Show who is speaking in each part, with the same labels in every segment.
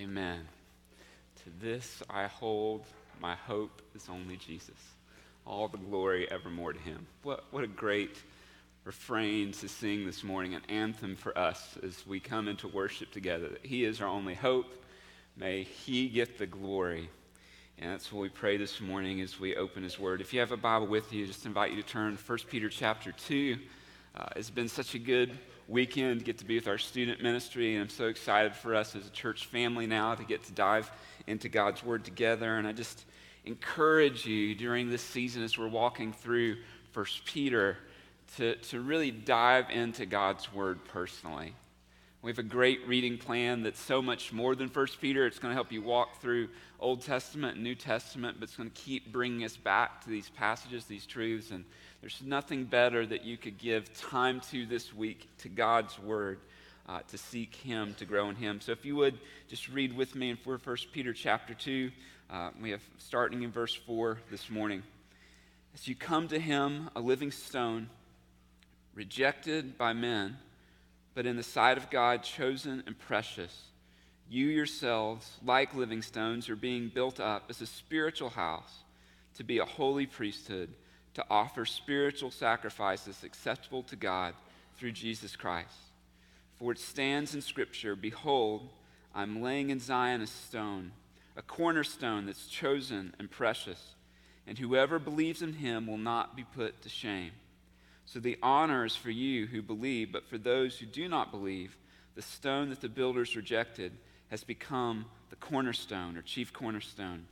Speaker 1: Amen. To this I hold, my hope is only Jesus. All the glory evermore to him. What, what a great refrain to sing this morning, an anthem for us as we come into worship together. That he is our only hope. May he get the glory. And that's what we pray this morning as we open his word. If you have a Bible with you, just invite you to turn 1 Peter chapter 2. Uh, it's been such a good weekend to get to be with our student ministry, and I'm so excited for us as a church family now to get to dive into God's Word together. And I just encourage you during this season as we're walking through First Peter to, to really dive into God's Word personally. We have a great reading plan that's so much more than First Peter. It's going to help you walk through Old Testament and New Testament, but it's going to keep bringing us back to these passages, these truths, and there's nothing better that you could give time to this week to God's Word. Uh, to seek him, to grow in him. So if you would just read with me in 1 Peter chapter 2, uh, we have starting in verse 4 this morning. As you come to him, a living stone, rejected by men, but in the sight of God, chosen and precious, you yourselves, like living stones, are being built up as a spiritual house to be a holy priesthood to offer spiritual sacrifices acceptable to God through Jesus Christ. For it stands in Scripture Behold, I'm laying in Zion a stone, a cornerstone that's chosen and precious, and whoever believes in him will not be put to shame. So the honor is for you who believe, but for those who do not believe, the stone that the builders rejected has become the cornerstone or chief cornerstone,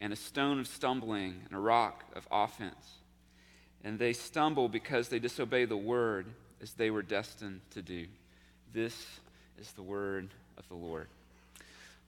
Speaker 1: and a stone of stumbling and a rock of offense and they stumble because they disobey the word as they were destined to do. This is the word of the Lord.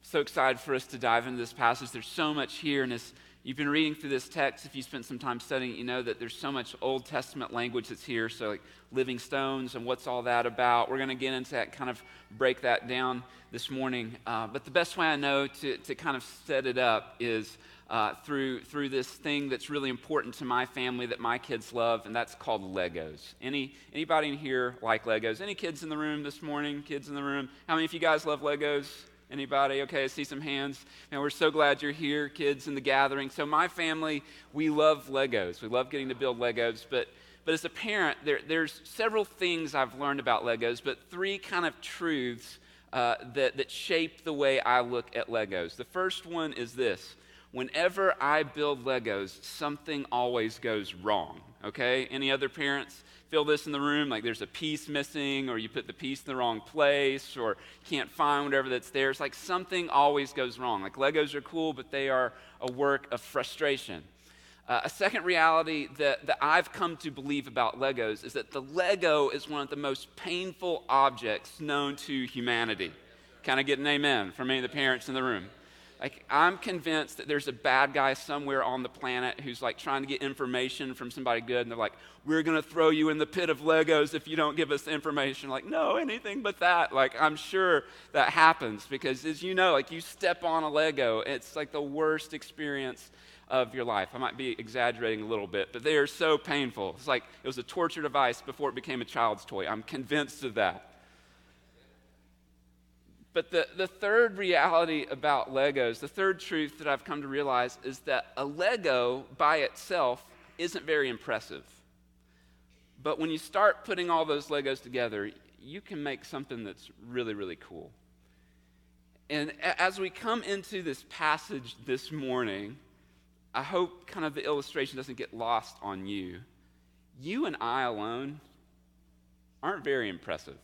Speaker 1: so excited for us to dive into this passage. There's so much here, and as you've been reading through this text, if you spent some time studying, you know that there's so much Old Testament language that's here. So, like living stones and what's all that about. We're going to get into that, kind of break that down this morning. Uh, but the best way I know to, to kind of set it up is uh, through, through this thing that's really important to my family that my kids love, and that's called Legos. Any, anybody in here like Legos? Any kids in the room this morning? Kids in the room? How many of you guys love Legos? Anybody? Okay, I see some hands. And we're so glad you're here, kids in the gathering. So, my family, we love Legos. We love getting to build Legos. But, but as a parent, there, there's several things I've learned about Legos, but three kind of truths uh, that, that shape the way I look at Legos. The first one is this whenever I build Legos, something always goes wrong. Okay? Any other parents feel this in the room? Like there's a piece missing, or you put the piece in the wrong place, or can't find whatever that's there. It's like something always goes wrong. Like Legos are cool, but they are a work of frustration. Uh, a second reality that, that I've come to believe about Legos is that the Lego is one of the most painful objects known to humanity. Kind of get an amen from any of the parents in the room. Like, I'm convinced that there's a bad guy somewhere on the planet who's like trying to get information from somebody good, and they're like, We're going to throw you in the pit of Legos if you don't give us information. Like, no, anything but that. Like, I'm sure that happens because, as you know, like, you step on a Lego, it's like the worst experience of your life. I might be exaggerating a little bit, but they are so painful. It's like it was a torture device before it became a child's toy. I'm convinced of that. But the, the third reality about Legos, the third truth that I've come to realize is that a Lego by itself isn't very impressive. But when you start putting all those Legos together, you can make something that's really, really cool. And as we come into this passage this morning, I hope kind of the illustration doesn't get lost on you. You and I alone aren't very impressive.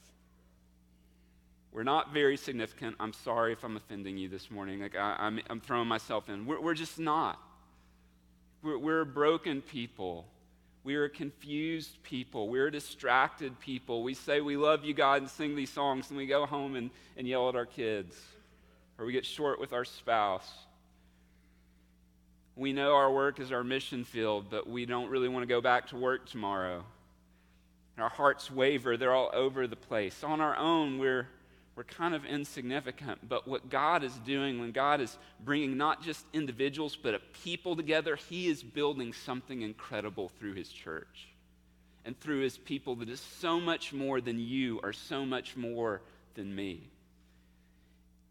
Speaker 1: We're not very significant. I'm sorry if I'm offending you this morning. Like I, am I'm, I'm throwing myself in. We're, we're just not. We're, we're broken people. We are confused people. We're distracted people. We say we love you, God, and sing these songs, and we go home and, and yell at our kids. Or we get short with our spouse. We know our work is our mission field, but we don't really want to go back to work tomorrow. Our hearts waver, they're all over the place. On our own, we're we're kind of insignificant. But what God is doing, when God is bringing not just individuals, but a people together, He is building something incredible through His church and through His people that is so much more than you or so much more than me.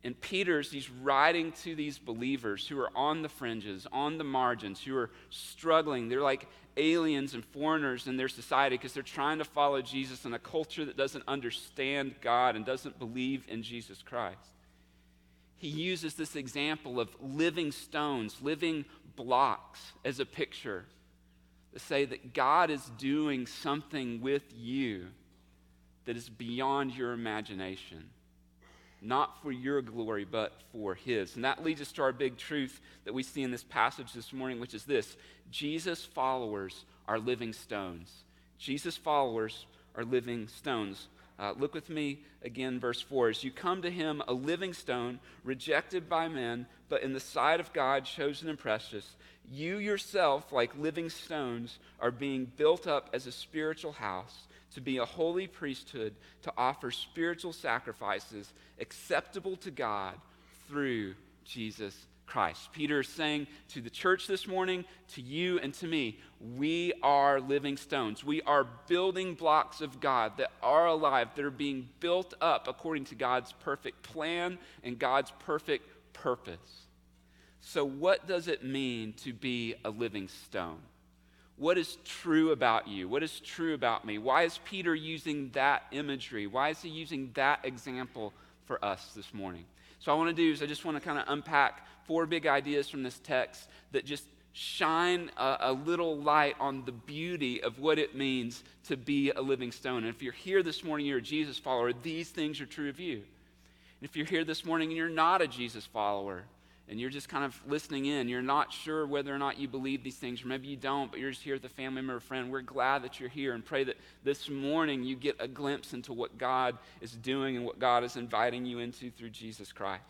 Speaker 1: And Peter's, he's writing to these believers who are on the fringes, on the margins, who are struggling. They're like aliens and foreigners in their society because they're trying to follow Jesus in a culture that doesn't understand God and doesn't believe in Jesus Christ. He uses this example of living stones, living blocks as a picture to say that God is doing something with you that is beyond your imagination not for your glory, but for His. And that leads us to our big truth that we see in this passage this morning, which is this Jesus' followers are living stones. Jesus' followers are living stones. Uh, look with me again, verse 4. As you come to him, a living stone, rejected by men, but in the sight of God, chosen and precious, you yourself, like living stones, are being built up as a spiritual house to be a holy priesthood, to offer spiritual sacrifices acceptable to God through Jesus Christ. Peter is saying to the church this morning, to you and to me, we are living stones. We are building blocks of God that are alive, that are being built up according to God's perfect plan and God's perfect purpose. So, what does it mean to be a living stone? What is true about you? What is true about me? Why is Peter using that imagery? Why is he using that example for us this morning? So, I want to do is I just want to kind of unpack four big ideas from this text that just shine a, a, little light on the beauty of what it means to be a living stone. And if you're here this morning, you're a Jesus follower, these things are true of you. And if you're here this morning and you're not a Jesus follower, and you're just kind of listening in. You're not sure whether or not you believe these things, or maybe you don't, but you're just here with a family member or friend. We're glad that you're here and pray that this morning you get a glimpse into what God is doing and what God is inviting you into through Jesus Christ.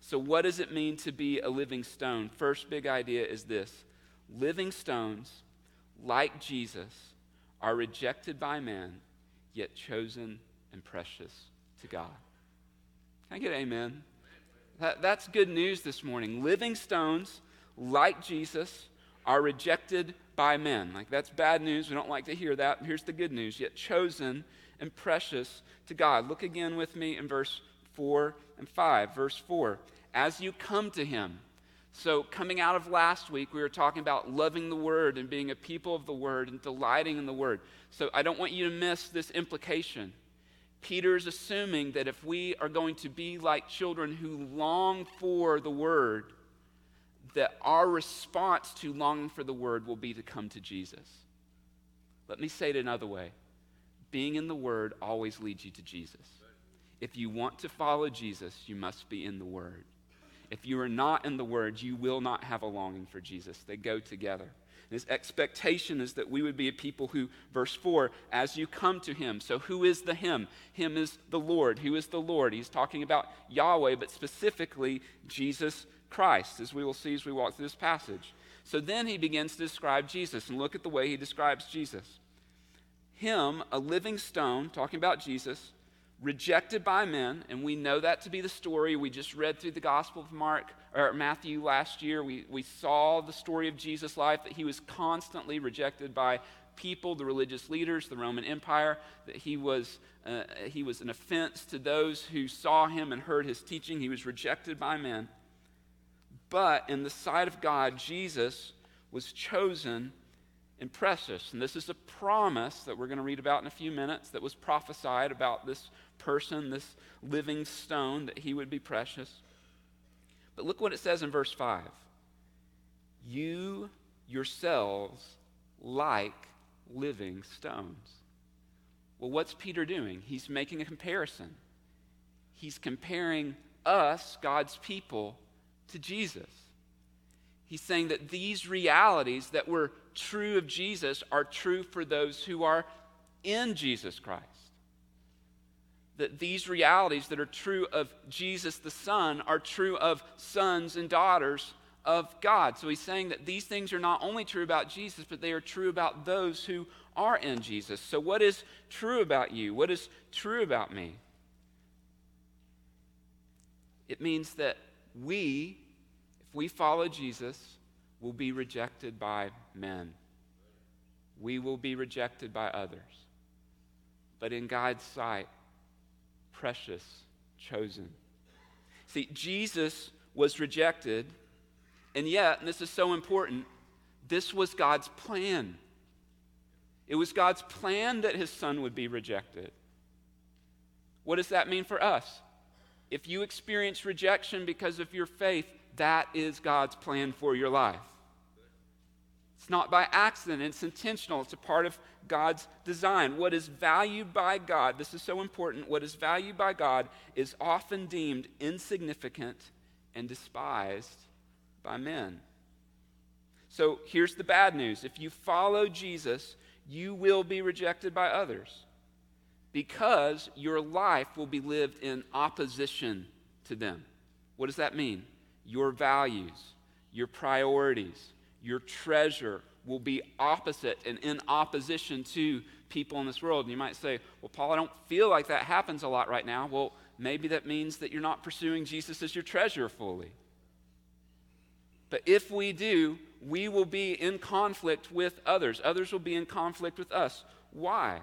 Speaker 1: So, what does it mean to be a living stone? First big idea is this living stones, like Jesus, are rejected by men, yet chosen and precious to God. Can I get amen? That, that's good news this morning. Living stones, like Jesus, are rejected by men. Like, that's bad news. We don't like to hear that. Here's the good news yet chosen and precious to God. Look again with me in verse 4 and 5. Verse 4 As you come to him, so, coming out of last week, we were talking about loving the Word and being a people of the Word and delighting in the Word. So, I don't want you to miss this implication. Peter is assuming that if we are going to be like children who long for the word, that our response to longing for the word will be to come to Jesus. Let me say it another way being in the word always leads you to Jesus. If you want to follow Jesus, you must be in the word. If you are not in the word, you will not have a longing for Jesus. They go together. His expectation is that we would be a people who, verse 4, as you come to him. So, who is the him? Him is the Lord. Who is the Lord? He's talking about Yahweh, but specifically Jesus Christ, as we will see as we walk through this passage. So, then he begins to describe Jesus, and look at the way he describes Jesus. Him, a living stone, talking about Jesus, rejected by men, and we know that to be the story. We just read through the Gospel of Mark or Matthew last year. We, we saw the story of Jesus' life that he was constantly rejected by people, the religious leaders, the Roman Empire, that he was, uh, he was an offense to those who saw him and heard his teaching. He was rejected by men. But in the sight of God, Jesus was chosen and precious. And this is a promise that we're going to read about in a few minutes that was prophesied about this person, this living stone, that he would be precious. But look what it says in verse 5 You yourselves like living stones. Well, what's Peter doing? He's making a comparison. He's comparing us, God's people, to Jesus. He's saying that these realities that were true of Jesus are true for those who are in Jesus Christ that these realities that are true of Jesus the Son are true of sons and daughters of God. So he's saying that these things are not only true about Jesus, but they are true about those who are in Jesus. So, what is true about you? What is true about me? It means that we, if we follow Jesus, will be rejected by men. We will be rejected by others. But in God's sight, precious, chosen. See, Jesus was rejected, and yet, and this is so important, this was God's plan. It was God's plan that his son would be rejected. What does that mean for us? If you experience rejection because of your faith, that is God's plan for your life. It's not by accident, it's intentional, it's a part of God's design. What is valued by God, this is so important, what is valued by God is often deemed insignificant and despised by men. So here's the bad news if you follow Jesus, you will be rejected by others because your life will be lived in opposition to them. What does that mean? Your values, your priorities, your treasure will be opposite and in opposition to people in this world. And you might say, Well, Paul, I don't feel like that happens a lot right now. Well, maybe that means that you're not pursuing Jesus as your treasure fully. But if we do, we will be in conflict with others. Others will be in conflict with us. Why?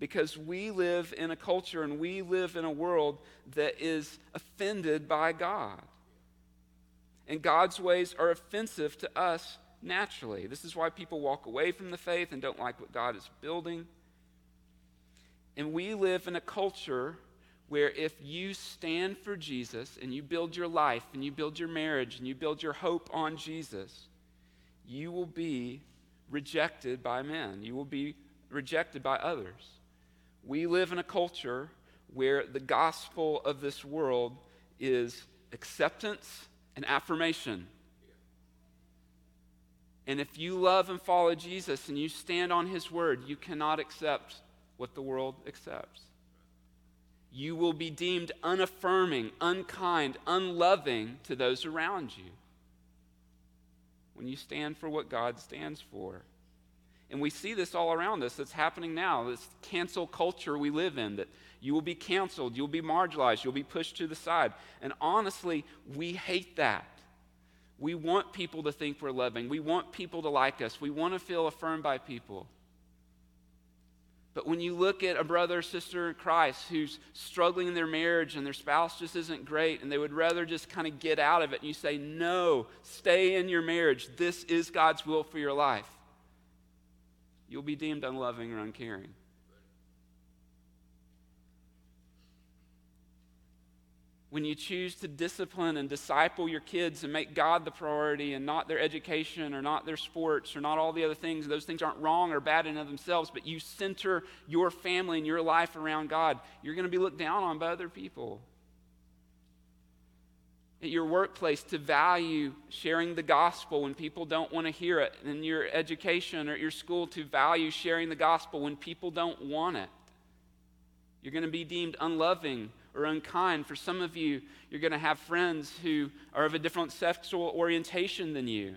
Speaker 1: because we live in a culture and we live in a world that is offended by God. And God's ways are offensive to us naturally. This is why people walk away from the faith and don't like what God is building. And we live in a culture where if you stand for Jesus and you build your life and you build your marriage and you build your hope on Jesus, you will be rejected by men. You will be rejected by others. We live in a culture where the gospel of this world is acceptance and affirmation. And if you love and follow Jesus and you stand on his word, you cannot accept what the world accepts. You will be deemed unaffirming, unkind, unloving to those around you when you stand for what God stands for. And we see this all around us. It's happening now. This cancel culture we live in that you will be canceled, you'll be marginalized, you'll be pushed to the side. And honestly, we hate that. We want people to think we're loving. We want people to like us. We want to feel affirmed by people. But when you look at a brother or sister in Christ who's struggling in their marriage and their spouse just isn't great and they would rather just kind of get out of it, and you say, No, stay in your marriage. This is God's will for your life you'll be deemed unloving or uncaring. When you choose to discipline and disciple your kids and make God the priority and not their education or not their sports or not all the other things, those things aren't wrong or bad in of themselves, but you center your family and your life around God, you're going to be looked down on by other people at your workplace to value sharing the gospel when people don't want to hear it, in your education or at your school to value sharing the gospel when people don't want it. You're going to be deemed unloving or unkind. For some of you, you're going to have friends who are of a different sexual orientation than you.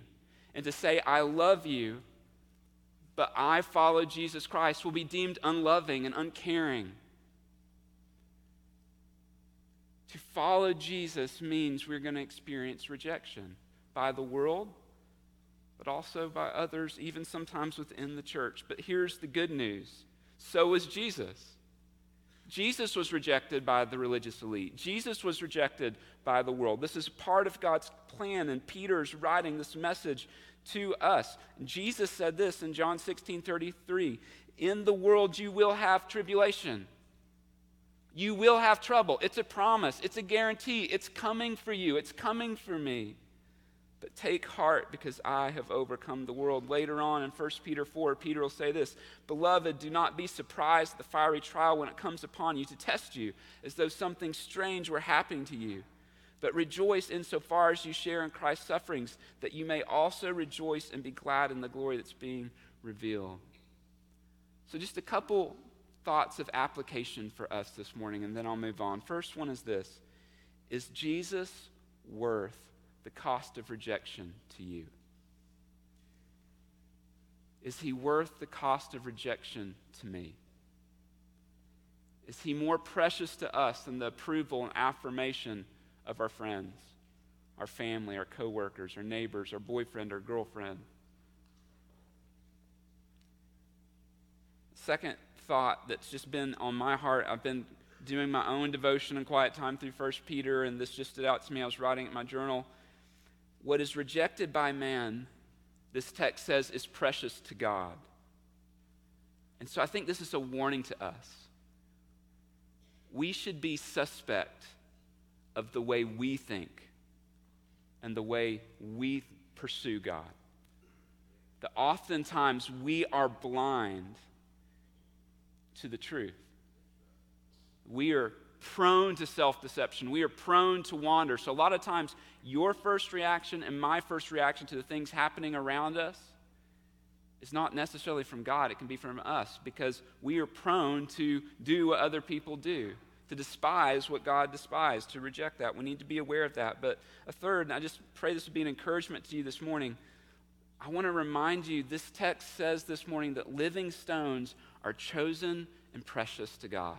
Speaker 1: And to say, I love you, but I follow Jesus Christ, will be deemed unloving and uncaring. To follow Jesus means we're going to experience rejection by the world, but also by others, even sometimes within the church. But here's the good news so was Jesus. Jesus was rejected by the religious elite. Jesus was rejected by the world. This is part of God's plan, and Peter's writing this message to us. Jesus said this in John 16 33 In the world you will have tribulation. You will have trouble. It's a promise, it's a guarantee. It's coming for you, it's coming for me. But take heart because I have overcome the world. Later on in 1 Peter 4, Peter will say this Beloved, do not be surprised at the fiery trial when it comes upon you to test you, as though something strange were happening to you. But rejoice insofar as you share in Christ's sufferings, that you may also rejoice and be glad in the glory that's being revealed. So, just a couple thoughts of application for us this morning, and then I'll move on. First one is this Is Jesus worth the cost of rejection to you? Is he worth the cost of rejection to me? Is he more precious to us than the approval and affirmation of our friends, our family, our coworkers, our neighbors, our boyfriend, our girlfriend? Second thought that's just been on my heart. I've been doing my own devotion and quiet time through 1 Peter, and this just stood out to me. I was writing in my journal. What is rejected by man, this text says, is precious to God. And so I think this is a warning to us. We should be suspect of the way we think and the way we pursue God. That oftentimes we are blind to the truth. We are prone to self deception. We are prone to wander. So, a lot of times, your first reaction and my first reaction to the things happening around us is not necessarily from God, it can be from us because we are prone to do what other people do, to despise what God despised, to reject that. We need to be aware of that. But a third, and I just pray this would be an encouragement to you this morning. I want to remind you this text says this morning that living stones are chosen and precious to God.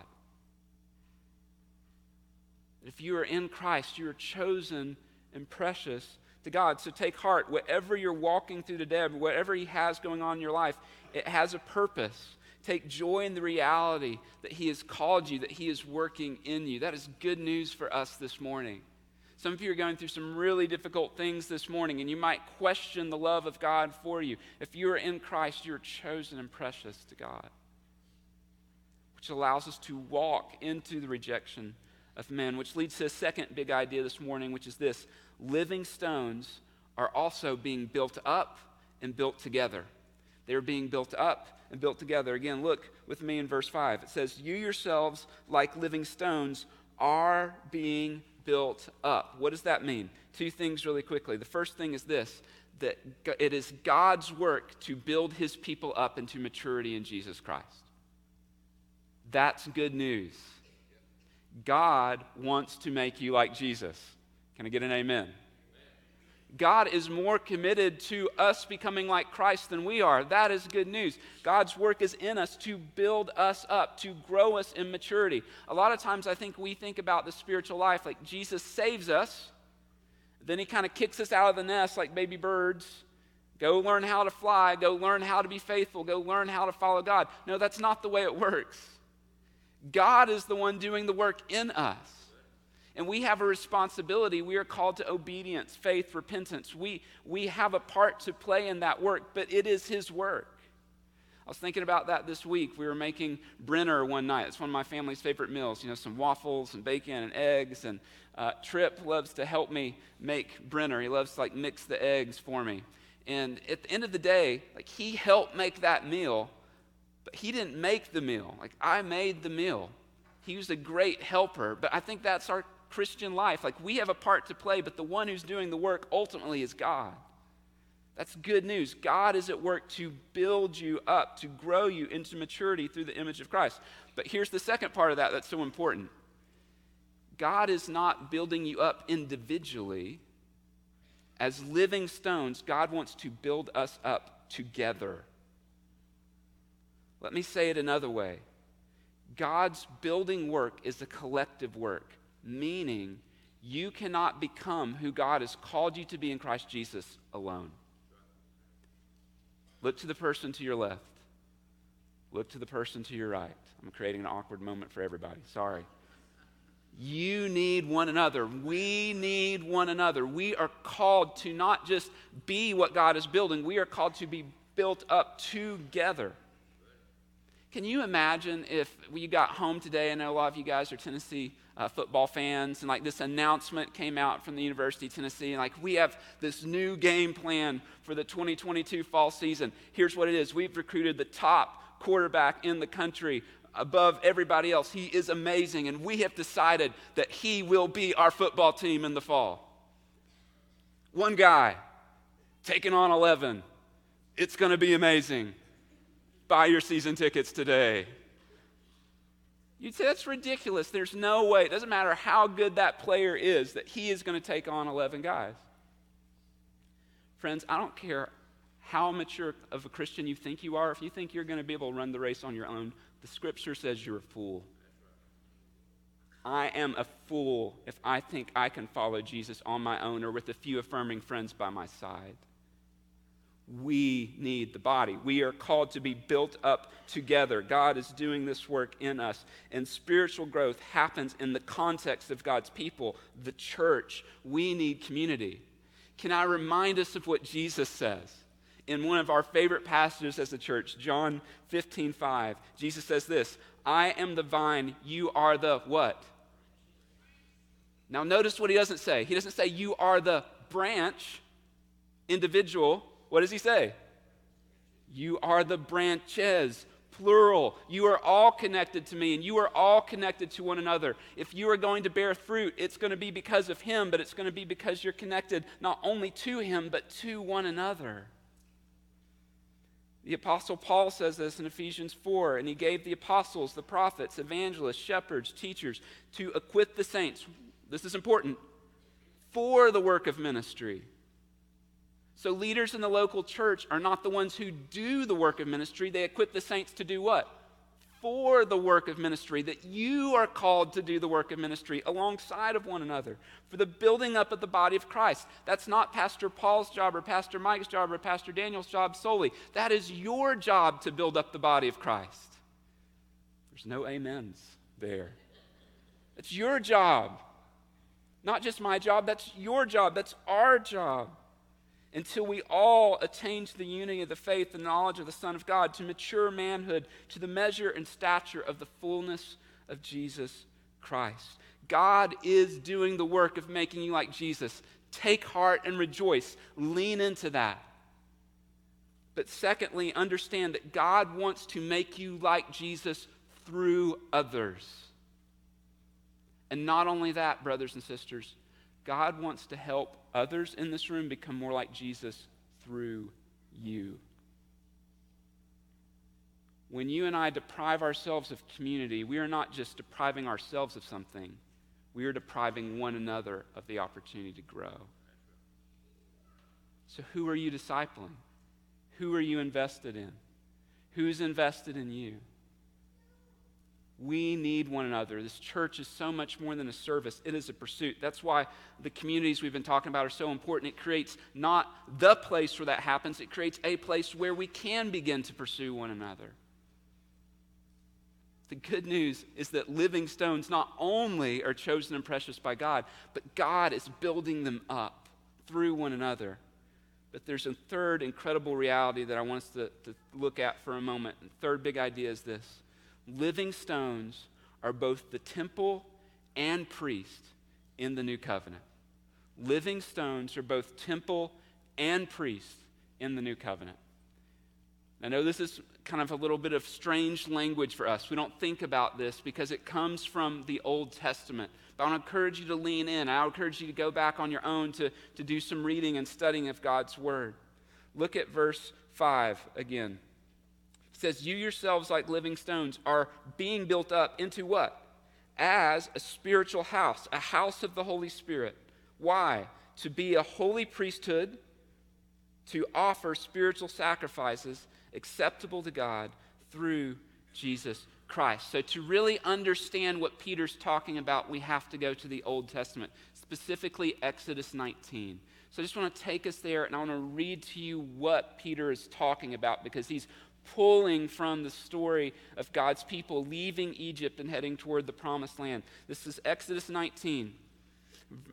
Speaker 1: If you are in Christ, you are chosen and precious to God. So take heart. Whatever you're walking through today, whatever He has going on in your life, it has a purpose. Take joy in the reality that He has called you, that He is working in you. That is good news for us this morning. Some of you are going through some really difficult things this morning, and you might question the love of God for you. If you are in Christ, you're chosen and precious to God, which allows us to walk into the rejection of men, which leads to a second big idea this morning, which is this living stones are also being built up and built together. They're being built up and built together. Again, look with me in verse 5. It says, You yourselves, like living stones, are being built up. What does that mean? Two things really quickly. The first thing is this that it is God's work to build his people up into maturity in Jesus Christ. That's good news. God wants to make you like Jesus. Can I get an amen? God is more committed to us becoming like Christ than we are. That is good news. God's work is in us to build us up, to grow us in maturity. A lot of times I think we think about the spiritual life like Jesus saves us, then he kind of kicks us out of the nest like baby birds. Go learn how to fly, go learn how to be faithful, go learn how to follow God. No, that's not the way it works. God is the one doing the work in us. And we have a responsibility. We are called to obedience, faith, repentance. We, we have a part to play in that work, but it is His work. I was thinking about that this week. We were making Brinner one night. It's one of my family's favorite meals. You know, some waffles and bacon and eggs. And uh, Trip loves to help me make Brinner. He loves to like mix the eggs for me. And at the end of the day, like he helped make that meal, but he didn't make the meal. Like I made the meal. He was a great helper, but I think that's our Christian life. Like we have a part to play, but the one who's doing the work ultimately is God. That's good news. God is at work to build you up, to grow you into maturity through the image of Christ. But here's the second part of that that's so important God is not building you up individually. As living stones, God wants to build us up together. Let me say it another way God's building work is a collective work, meaning you cannot become who God has called you to be in Christ Jesus alone. Look to the person to your left. Look to the person to your right. I'm creating an awkward moment for everybody. Sorry. You need one another. We need one another. We are called to not just be what God is building, we are called to be built up together. Can you imagine if you got home today? I know a lot of you guys are Tennessee uh, football fans, and like this announcement came out from the University of Tennessee, and like we have this new game plan for the 2022 fall season. Here's what it is we've recruited the top quarterback in the country above everybody else. He is amazing, and we have decided that he will be our football team in the fall. One guy taking on 11. It's going to be amazing buy your season tickets today. You'd say that's ridiculous. There's no way. It doesn't matter how good that player is that he is going to take on 11 guys. Friends, I don't care how mature of a Christian you think you are. If you think you're going to be able to run the race on your own, the scripture says you're a fool. I am a fool if I think I can follow Jesus on my own or with a few affirming friends by my side. We need the body. We are called to be built up together. God is doing this work in us. And spiritual growth happens in the context of God's people, the church. We need community. Can I remind us of what Jesus says? In one of our favorite passages as a church, John 15, 5, Jesus says this I am the vine, you are the what? Now, notice what he doesn't say. He doesn't say, You are the branch, individual. What does he say? You are the branches, plural. You are all connected to me, and you are all connected to one another. If you are going to bear fruit, it's going to be because of him, but it's going to be because you're connected not only to him, but to one another. The Apostle Paul says this in Ephesians 4, and he gave the apostles, the prophets, evangelists, shepherds, teachers to equip the saints. This is important for the work of ministry. So, leaders in the local church are not the ones who do the work of ministry. They equip the saints to do what? For the work of ministry, that you are called to do the work of ministry alongside of one another, for the building up of the body of Christ. That's not Pastor Paul's job or Pastor Mike's job or Pastor Daniel's job solely. That is your job to build up the body of Christ. There's no amens there. It's your job. Not just my job, that's your job, that's our job. Until we all attain to the unity of the faith and knowledge of the Son of God, to mature manhood, to the measure and stature of the fullness of Jesus Christ. God is doing the work of making you like Jesus. Take heart and rejoice. Lean into that. But secondly, understand that God wants to make you like Jesus through others. And not only that, brothers and sisters, God wants to help others in this room become more like Jesus through you. When you and I deprive ourselves of community, we are not just depriving ourselves of something, we are depriving one another of the opportunity to grow. So, who are you discipling? Who are you invested in? Who's invested in you? We need one another. This church is so much more than a service, it is a pursuit. That's why the communities we've been talking about are so important. It creates not the place where that happens, it creates a place where we can begin to pursue one another. The good news is that living stones not only are chosen and precious by God, but God is building them up through one another. But there's a third incredible reality that I want us to, to look at for a moment. The third big idea is this living stones are both the temple and priest in the new covenant. Living stones are both temple and priest in the new covenant. I know this is kind of a little bit of strange language for us. We don't think about this because it comes from the Old Testament. But I want to encourage you to lean in. I encourage you to go back on your own to, to do some reading and studying of God's Word. Look at verse 5 again says, You yourselves, like living stones, are being built up into what? As a spiritual house, a house of the Holy Spirit. Why? To be a holy priesthood, to offer spiritual sacrifices acceptable to God through Jesus Christ. So, to really understand what Peter's talking about, we have to go to the Old Testament, specifically Exodus 19. So, I just want to take us there and I want to read to you what Peter is talking about because he's pulling from the story of God's people leaving Egypt and heading toward the promised land. This is Exodus 19,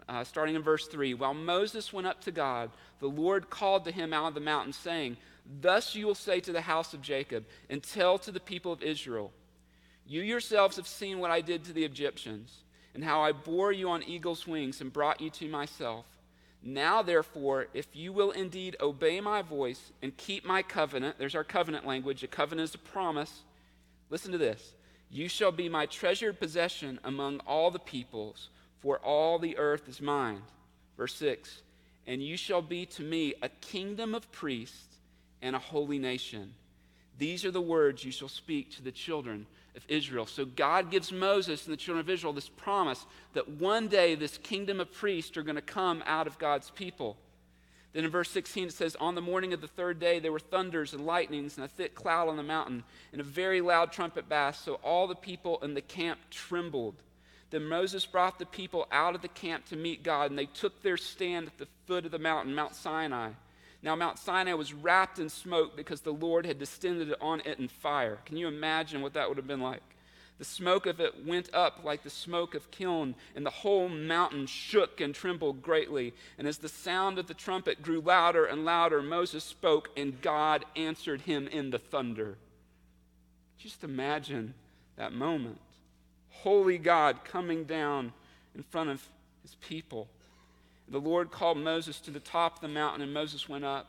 Speaker 1: uh, starting in verse 3. While Moses went up to God, the Lord called to him out of the mountain, saying, Thus you will say to the house of Jacob, and tell to the people of Israel, You yourselves have seen what I did to the Egyptians, and how I bore you on eagle's wings and brought you to myself. Now, therefore, if you will indeed obey my voice and keep my covenant, there's our covenant language. A covenant is a promise. Listen to this You shall be my treasured possession among all the peoples, for all the earth is mine. Verse 6 And you shall be to me a kingdom of priests and a holy nation. These are the words you shall speak to the children of Israel. So God gives Moses and the children of Israel this promise that one day this kingdom of priests are going to come out of God's people. Then in verse 16 it says, On the morning of the third day there were thunders and lightnings and a thick cloud on the mountain and a very loud trumpet blast, so all the people in the camp trembled. Then Moses brought the people out of the camp to meet God, and they took their stand at the foot of the mountain, Mount Sinai. Now, Mount Sinai was wrapped in smoke because the Lord had descended on it in fire. Can you imagine what that would have been like? The smoke of it went up like the smoke of kiln, and the whole mountain shook and trembled greatly. And as the sound of the trumpet grew louder and louder, Moses spoke, and God answered him in the thunder. Just imagine that moment. Holy God coming down in front of his people. The Lord called Moses to the top of the mountain, and Moses went up.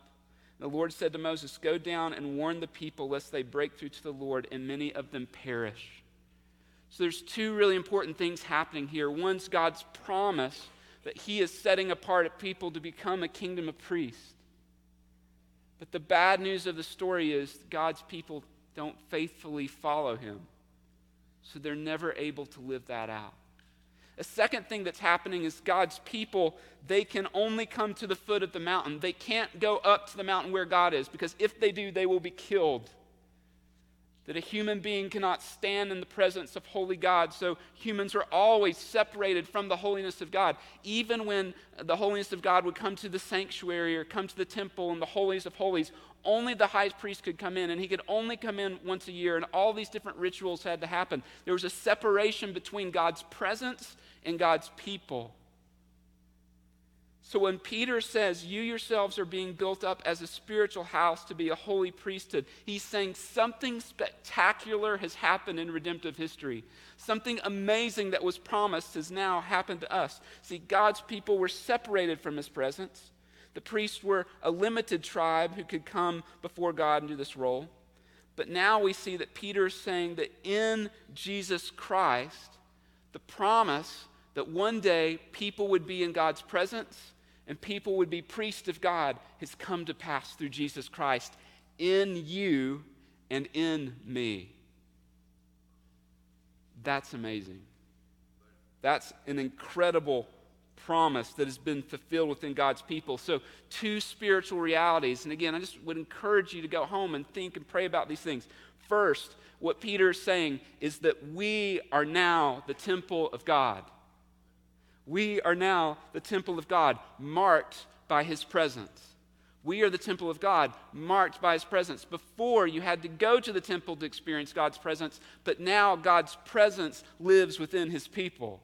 Speaker 1: The Lord said to Moses, Go down and warn the people, lest they break through to the Lord, and many of them perish. So there's two really important things happening here. One's God's promise that he is setting apart a people to become a kingdom of priests. But the bad news of the story is God's people don't faithfully follow him. So they're never able to live that out. A second thing that's happening is God's people, they can only come to the foot of the mountain. They can't go up to the mountain where God is because if they do, they will be killed. That a human being cannot stand in the presence of holy God. So humans are always separated from the holiness of God. Even when the holiness of God would come to the sanctuary or come to the temple and the holies of holies, only the high priest could come in, and he could only come in once a year, and all these different rituals had to happen. There was a separation between God's presence and God's people. So when Peter says, You yourselves are being built up as a spiritual house to be a holy priesthood, he's saying something spectacular has happened in redemptive history. Something amazing that was promised has now happened to us. See, God's people were separated from his presence. The priests were a limited tribe who could come before God and do this role. But now we see that Peter is saying that in Jesus Christ, the promise that one day people would be in God's presence and people would be priests of God has come to pass through Jesus Christ in you and in me. That's amazing. That's an incredible promise that has been fulfilled within God's people. So, two spiritual realities. And again, I just would encourage you to go home and think and pray about these things. First, what Peter is saying is that we are now the temple of God. We are now the temple of God, marked by his presence. We are the temple of God, marked by his presence. Before, you had to go to the temple to experience God's presence, but now God's presence lives within his people.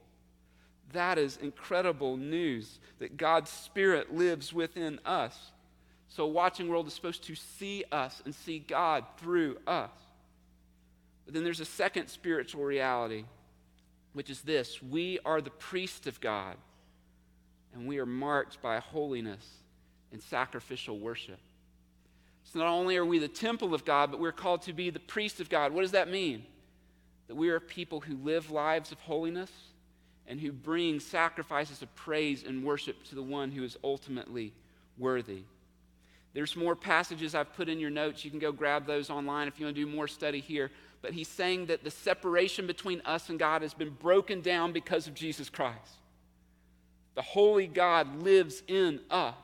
Speaker 1: That is incredible news that God's Spirit lives within us. So, watching world is supposed to see us and see God through us. But then there's a second spiritual reality, which is this we are the priest of God, and we are marked by holiness and sacrificial worship. So, not only are we the temple of God, but we're called to be the priest of God. What does that mean? That we are people who live lives of holiness and who bring sacrifices of praise and worship to the one who is ultimately worthy. There's more passages I've put in your notes. You can go grab those online if you want to do more study here. But he's saying that the separation between us and God has been broken down because of Jesus Christ. The holy God lives in us.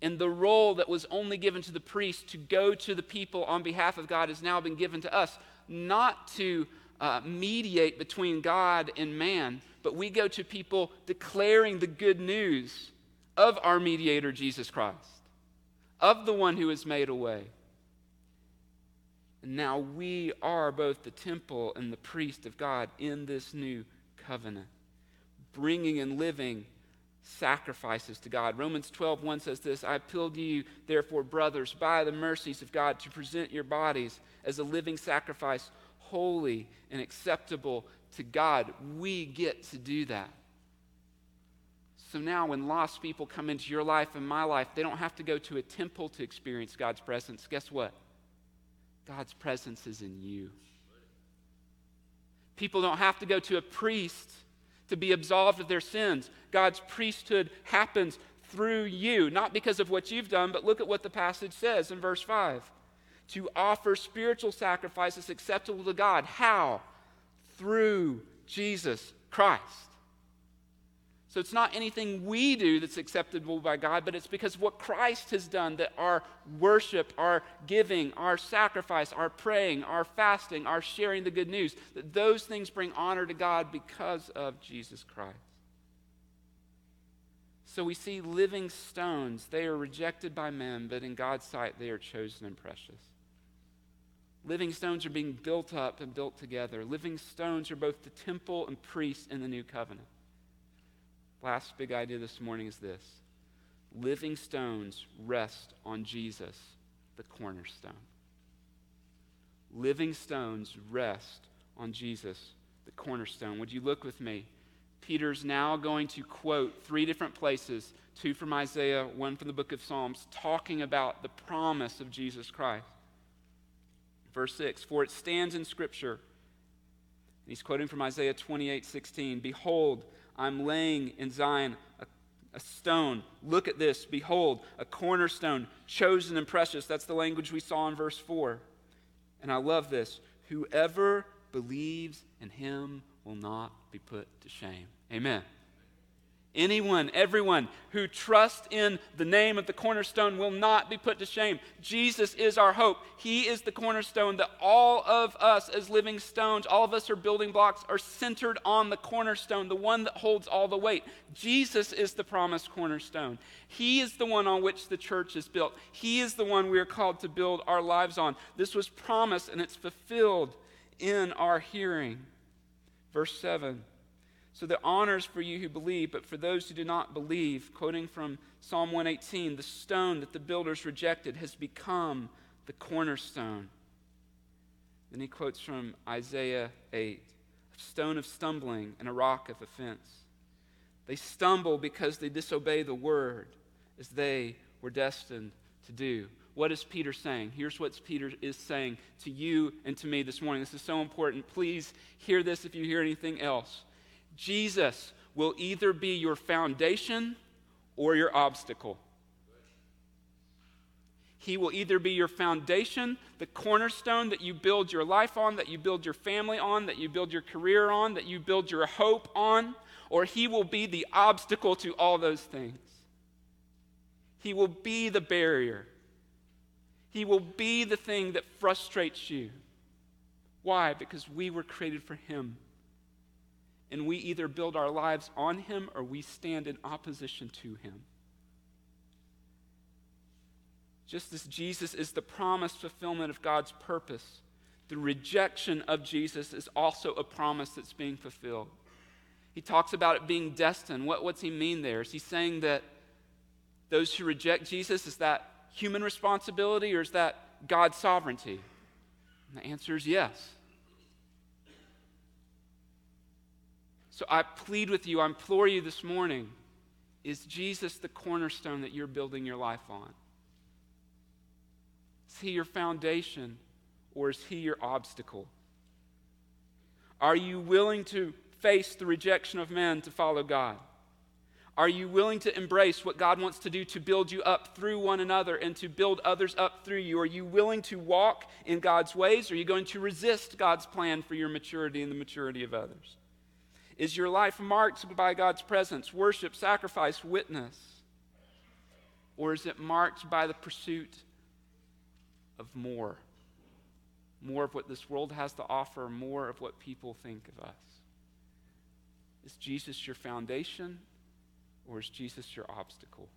Speaker 1: And the role that was only given to the priest to go to the people on behalf of God has now been given to us, not to uh, mediate between God and man, but we go to people declaring the good news of our mediator, Jesus Christ, of the one who has made a way. And now we are both the temple and the priest of God in this new covenant, bringing and living sacrifices to God. Romans 12, 1 says this I appeal to you, therefore, brothers, by the mercies of God, to present your bodies as a living sacrifice holy and acceptable to God. We get to do that. So now, when lost people come into your life and my life, they don't have to go to a temple to experience God's presence. Guess what? God's presence is in you. People don't have to go to a priest to be absolved of their sins. God's priesthood happens through you, not because of what you've done, but look at what the passage says in verse 5 to offer spiritual sacrifices acceptable to God. How? Through Jesus Christ. So it's not anything we do that's acceptable by God, but it's because what Christ has done that our worship, our giving, our sacrifice, our praying, our fasting, our sharing the good news, that those things bring honor to God because of Jesus Christ. So we see living stones. They are rejected by men, but in God's sight, they are chosen and precious. Living stones are being built up and built together. Living stones are both the temple and priest in the new covenant. Last big idea this morning is this living stones rest on Jesus, the cornerstone. Living stones rest on Jesus, the cornerstone. Would you look with me? Peter's now going to quote three different places two from Isaiah, one from the book of Psalms, talking about the promise of Jesus Christ. Verse 6 For it stands in Scripture, he's quoting from Isaiah 28 16, Behold, I'm laying in Zion a, a stone. Look at this. Behold, a cornerstone, chosen and precious. That's the language we saw in verse 4. And I love this. Whoever believes in him will not be put to shame. Amen. Anyone, everyone who trusts in the name of the cornerstone will not be put to shame. Jesus is our hope. He is the cornerstone that all of us, as living stones, all of us are building blocks, are centered on the cornerstone, the one that holds all the weight. Jesus is the promised cornerstone. He is the one on which the church is built. He is the one we are called to build our lives on. This was promised and it's fulfilled in our hearing. Verse 7 so the honors for you who believe, but for those who do not believe, quoting from Psalm 118, the stone that the builders rejected has become the cornerstone. Then he quotes from Isaiah 8 a stone of stumbling and a rock of offense. They stumble because they disobey the word as they were destined to do. What is Peter saying? Here's what Peter is saying to you and to me this morning. This is so important. Please hear this if you hear anything else. Jesus will either be your foundation or your obstacle. He will either be your foundation, the cornerstone that you build your life on, that you build your family on, that you build your career on, that you build your hope on, or He will be the obstacle to all those things. He will be the barrier. He will be the thing that frustrates you. Why? Because we were created for Him and we either build our lives on him or we stand in opposition to him. Just as Jesus is the promised fulfillment of God's purpose, the rejection of Jesus is also a promise that's being fulfilled. He talks about it being destined. What, what's he mean there? Is he saying that those who reject Jesus, is that human responsibility or is that God's sovereignty? And the answer is yes. So I plead with you, I implore you this morning is Jesus the cornerstone that you're building your life on? Is he your foundation or is he your obstacle? Are you willing to face the rejection of men to follow God? Are you willing to embrace what God wants to do to build you up through one another and to build others up through you? Are you willing to walk in God's ways? Or are you going to resist God's plan for your maturity and the maturity of others? Is your life marked by God's presence, worship, sacrifice, witness? Or is it marked by the pursuit of more? More of what this world has to offer, more of what people think of us? Is Jesus your foundation, or is Jesus your obstacle?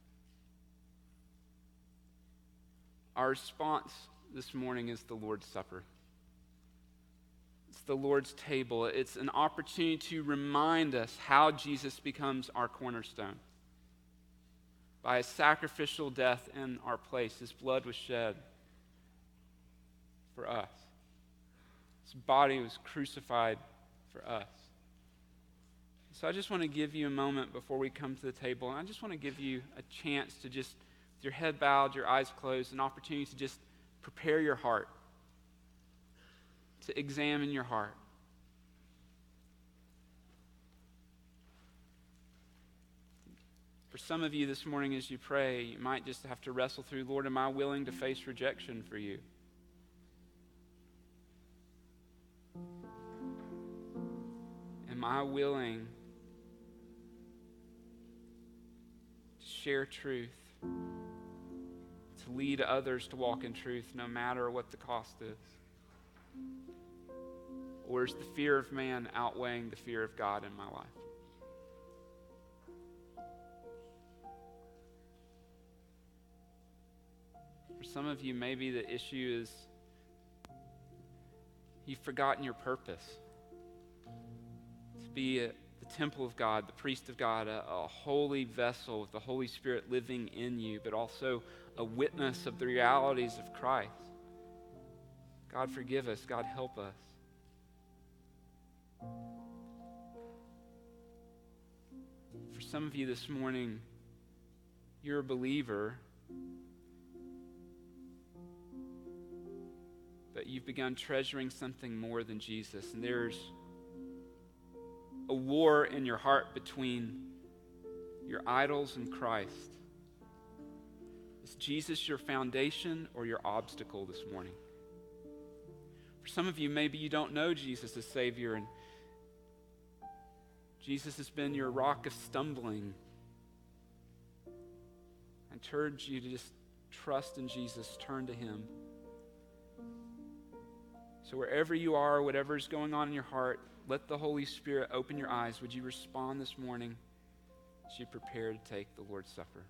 Speaker 1: Our response this morning is the Lord's Supper the Lord's table. It's an opportunity to remind us how Jesus becomes our cornerstone. By his sacrificial death in our place, his blood was shed for us. His body was crucified for us. So I just want to give you a moment before we come to the table, and I just want to give you a chance to just, with your head bowed, your eyes closed, an opportunity to just prepare your heart to examine your heart. For some of you this morning, as you pray, you might just have to wrestle through Lord, am I willing to face rejection for you? Am I willing to share truth, to lead others to walk in truth, no matter what the cost is? Or is the fear of man outweighing the fear of God in my life? For some of you, maybe the issue is you've forgotten your purpose to be a, the temple of God, the priest of God, a, a holy vessel with the Holy Spirit living in you, but also a witness of the realities of Christ. God, forgive us. God, help us. For some of you this morning, you're a believer, but you've begun treasuring something more than Jesus. And there's a war in your heart between your idols and Christ. Is Jesus your foundation or your obstacle this morning? For some of you, maybe you don't know Jesus as Savior, and Jesus has been your rock of stumbling. I encourage you to just trust in Jesus, turn to Him. So, wherever you are, whatever is going on in your heart, let the Holy Spirit open your eyes. Would you respond this morning as you prepare to take the Lord's Supper?